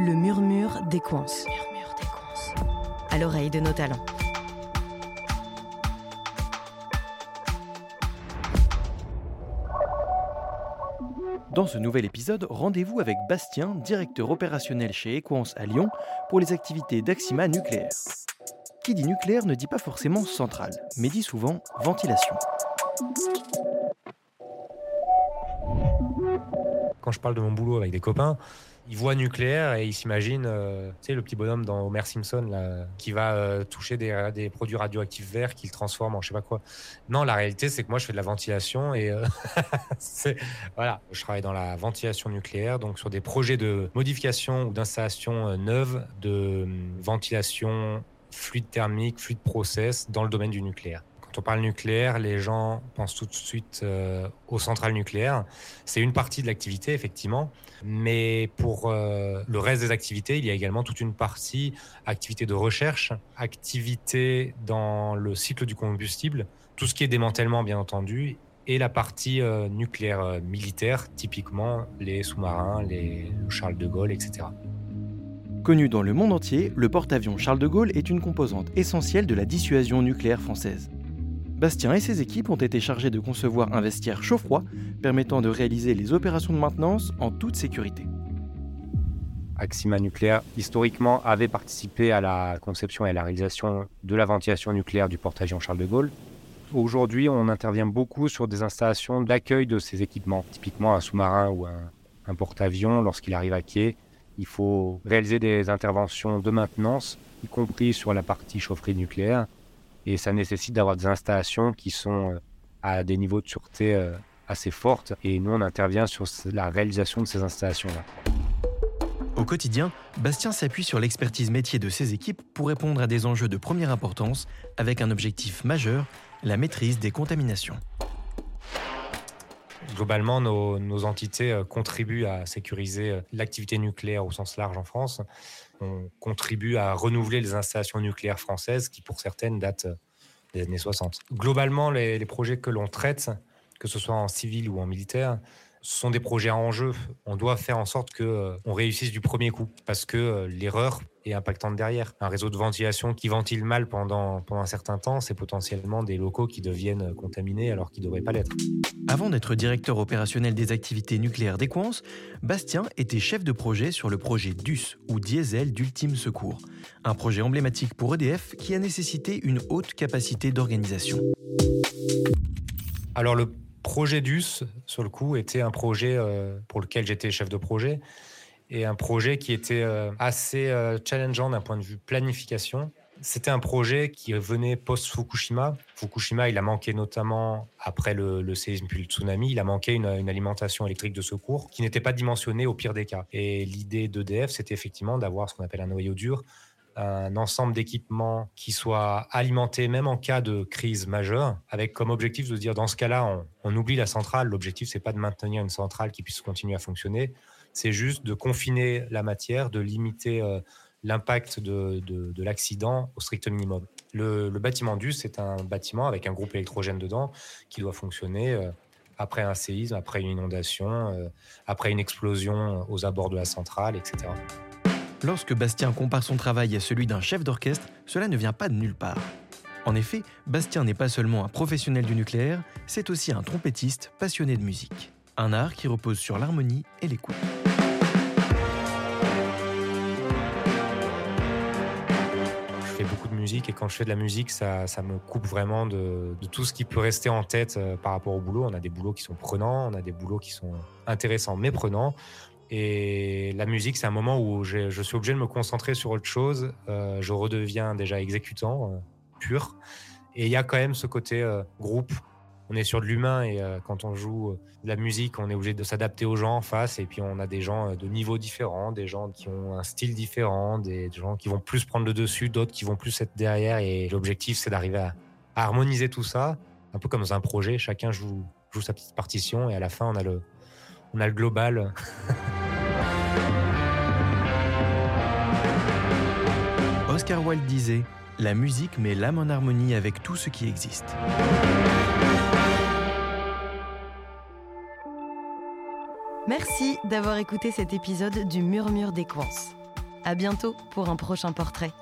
Le murmure des coins. À l'oreille de nos talents. Dans ce nouvel épisode, rendez-vous avec Bastien, directeur opérationnel chez Equance à Lyon, pour les activités d'Axima Nucléaire. Qui dit nucléaire ne dit pas forcément centrale, mais dit souvent ventilation. Quand je parle de mon boulot avec des copains, ils voient nucléaire et ils s'imaginent, euh, tu sais, le petit bonhomme dans Homer Simpson là, qui va euh, toucher des, produits radioactifs verts qu'il transforme en je sais pas quoi. Non, la réalité, c'est que moi, je fais de la ventilation et euh, voilà, je travaille dans la ventilation nucléaire, donc sur des projets de modification ou d'installation neuve de hum, ventilation fluide thermique, fluide process dans le domaine du nucléaire. Quand on parle nucléaire, les gens pensent tout de suite euh, aux centrales nucléaires. C'est une partie de l'activité, effectivement. Mais pour euh, le reste des activités, il y a également toute une partie activité de recherche, activité dans le cycle du combustible, tout ce qui est démantèlement, bien entendu, et la partie euh, nucléaire militaire, typiquement les sous-marins, les Charles de Gaulle, etc. Connu dans le monde entier, le porte-avions Charles de Gaulle est une composante essentielle de la dissuasion nucléaire française. Bastien et ses équipes ont été chargés de concevoir un vestiaire chaud-froid permettant de réaliser les opérations de maintenance en toute sécurité. Axima Nucléaire, historiquement, avait participé à la conception et à la réalisation de la ventilation nucléaire du porte-avions Charles de Gaulle. Aujourd'hui, on intervient beaucoup sur des installations d'accueil de ces équipements, typiquement un sous-marin ou un, un porte-avions lorsqu'il arrive à quai. Il faut réaliser des interventions de maintenance, y compris sur la partie chaufferie nucléaire, et ça nécessite d'avoir des installations qui sont euh, à des niveaux de sûreté euh, assez fortes et nous on intervient sur la réalisation de ces installations-là. Au quotidien, Bastien s'appuie sur l'expertise métier de ses équipes pour répondre à des enjeux de première importance avec un objectif majeur, la maîtrise des contaminations. Globalement, nos, entités euh, contribuent à sécuriser l'activité nucléaire au sens large en France on contribue à renouveler les installations nucléaires françaises qui, pour certaines, datent des années 60. Globalement, les projets que l'on traite, que ce soit en civil ou en militaire, ce sont des projets en jeu. On doit faire en sorte qu'on euh, réussisse du premier coup parce que euh, l'erreur est impactante derrière. Un réseau de ventilation qui ventile mal pendant, pendant un certain temps, c'est potentiellement des locaux qui deviennent contaminés alors qu'ils ne devraient pas l'être. Avant d'être directeur opérationnel des activités nucléaires d'Equance, Bastien était chef de projet sur le projet DUS ou Diesel d'ultime secours, un projet emblématique pour EDF qui a nécessité une haute capacité d'organisation. Alors le projet DUS, sur le coup, était un projet euh, pour lequel j'étais chef de projet et un projet qui était euh, assez euh, challengeant d'un point de vue planification. C'était un projet qui venait post-Fukushima. Fukushima, il a manqué notamment, après le, séisme puis le tsunami, il a manqué une, une alimentation électrique de secours qui n'était pas dimensionnée au pire des cas. Et l'idée d'EDF, c'était effectivement d'avoir ce qu'on appelle un noyau dur, un ensemble d'équipements qui soit alimenté même en cas de crise majeure, avec comme objectif de dire dans ce cas-là, on, oublie la centrale. L'objectif, c'est pas de maintenir une centrale qui puisse continuer à fonctionner, c'est juste de confiner la matière, de limiter euh, l'impact de, de, de l'accident au strict minimum. Le, bâtiment DUS, c'est un bâtiment avec un groupe électrogène dedans qui doit fonctionner euh, après un séisme, après une inondation, euh, après une explosion aux abords de la centrale, etc. Lorsque Bastien compare son travail à celui d'un chef d'orchestre, cela ne vient pas de nulle part. En effet, Bastien n'est pas seulement un professionnel du nucléaire, c'est aussi un trompettiste passionné de musique. Un art qui repose sur l'harmonie et l'écoute. Je fais beaucoup de musique et quand je fais de la musique, ça, me coupe vraiment de, de, tout ce qui peut rester en tête euh, par rapport au boulot. On a des boulots qui sont prenants, on a des boulots qui sont intéressants mais prenants. Et la musique, c'est un moment où je, suis obligé de me concentrer sur autre chose. Euh, je redeviens déjà exécutant euh, pur. Et il y a quand même ce côté euh, groupe. On est sur de l'humain et quand on joue de la musique, on est obligé de s'adapter aux gens en face. Et puis on a des gens de niveaux différents, des gens qui ont un style différent, des gens qui vont plus prendre le dessus, d'autres qui vont plus être derrière. Et l'objectif, c'est d'arriver à, harmoniser tout ça, un peu comme dans un projet. Chacun joue, sa petite partition et à la fin, on a le global. Oscar Wilde disait La musique met l'âme en harmonie avec tout ce qui existe. Merci d'avoir écouté cet épisode du Murmure des Coins. À bientôt pour un prochain portrait.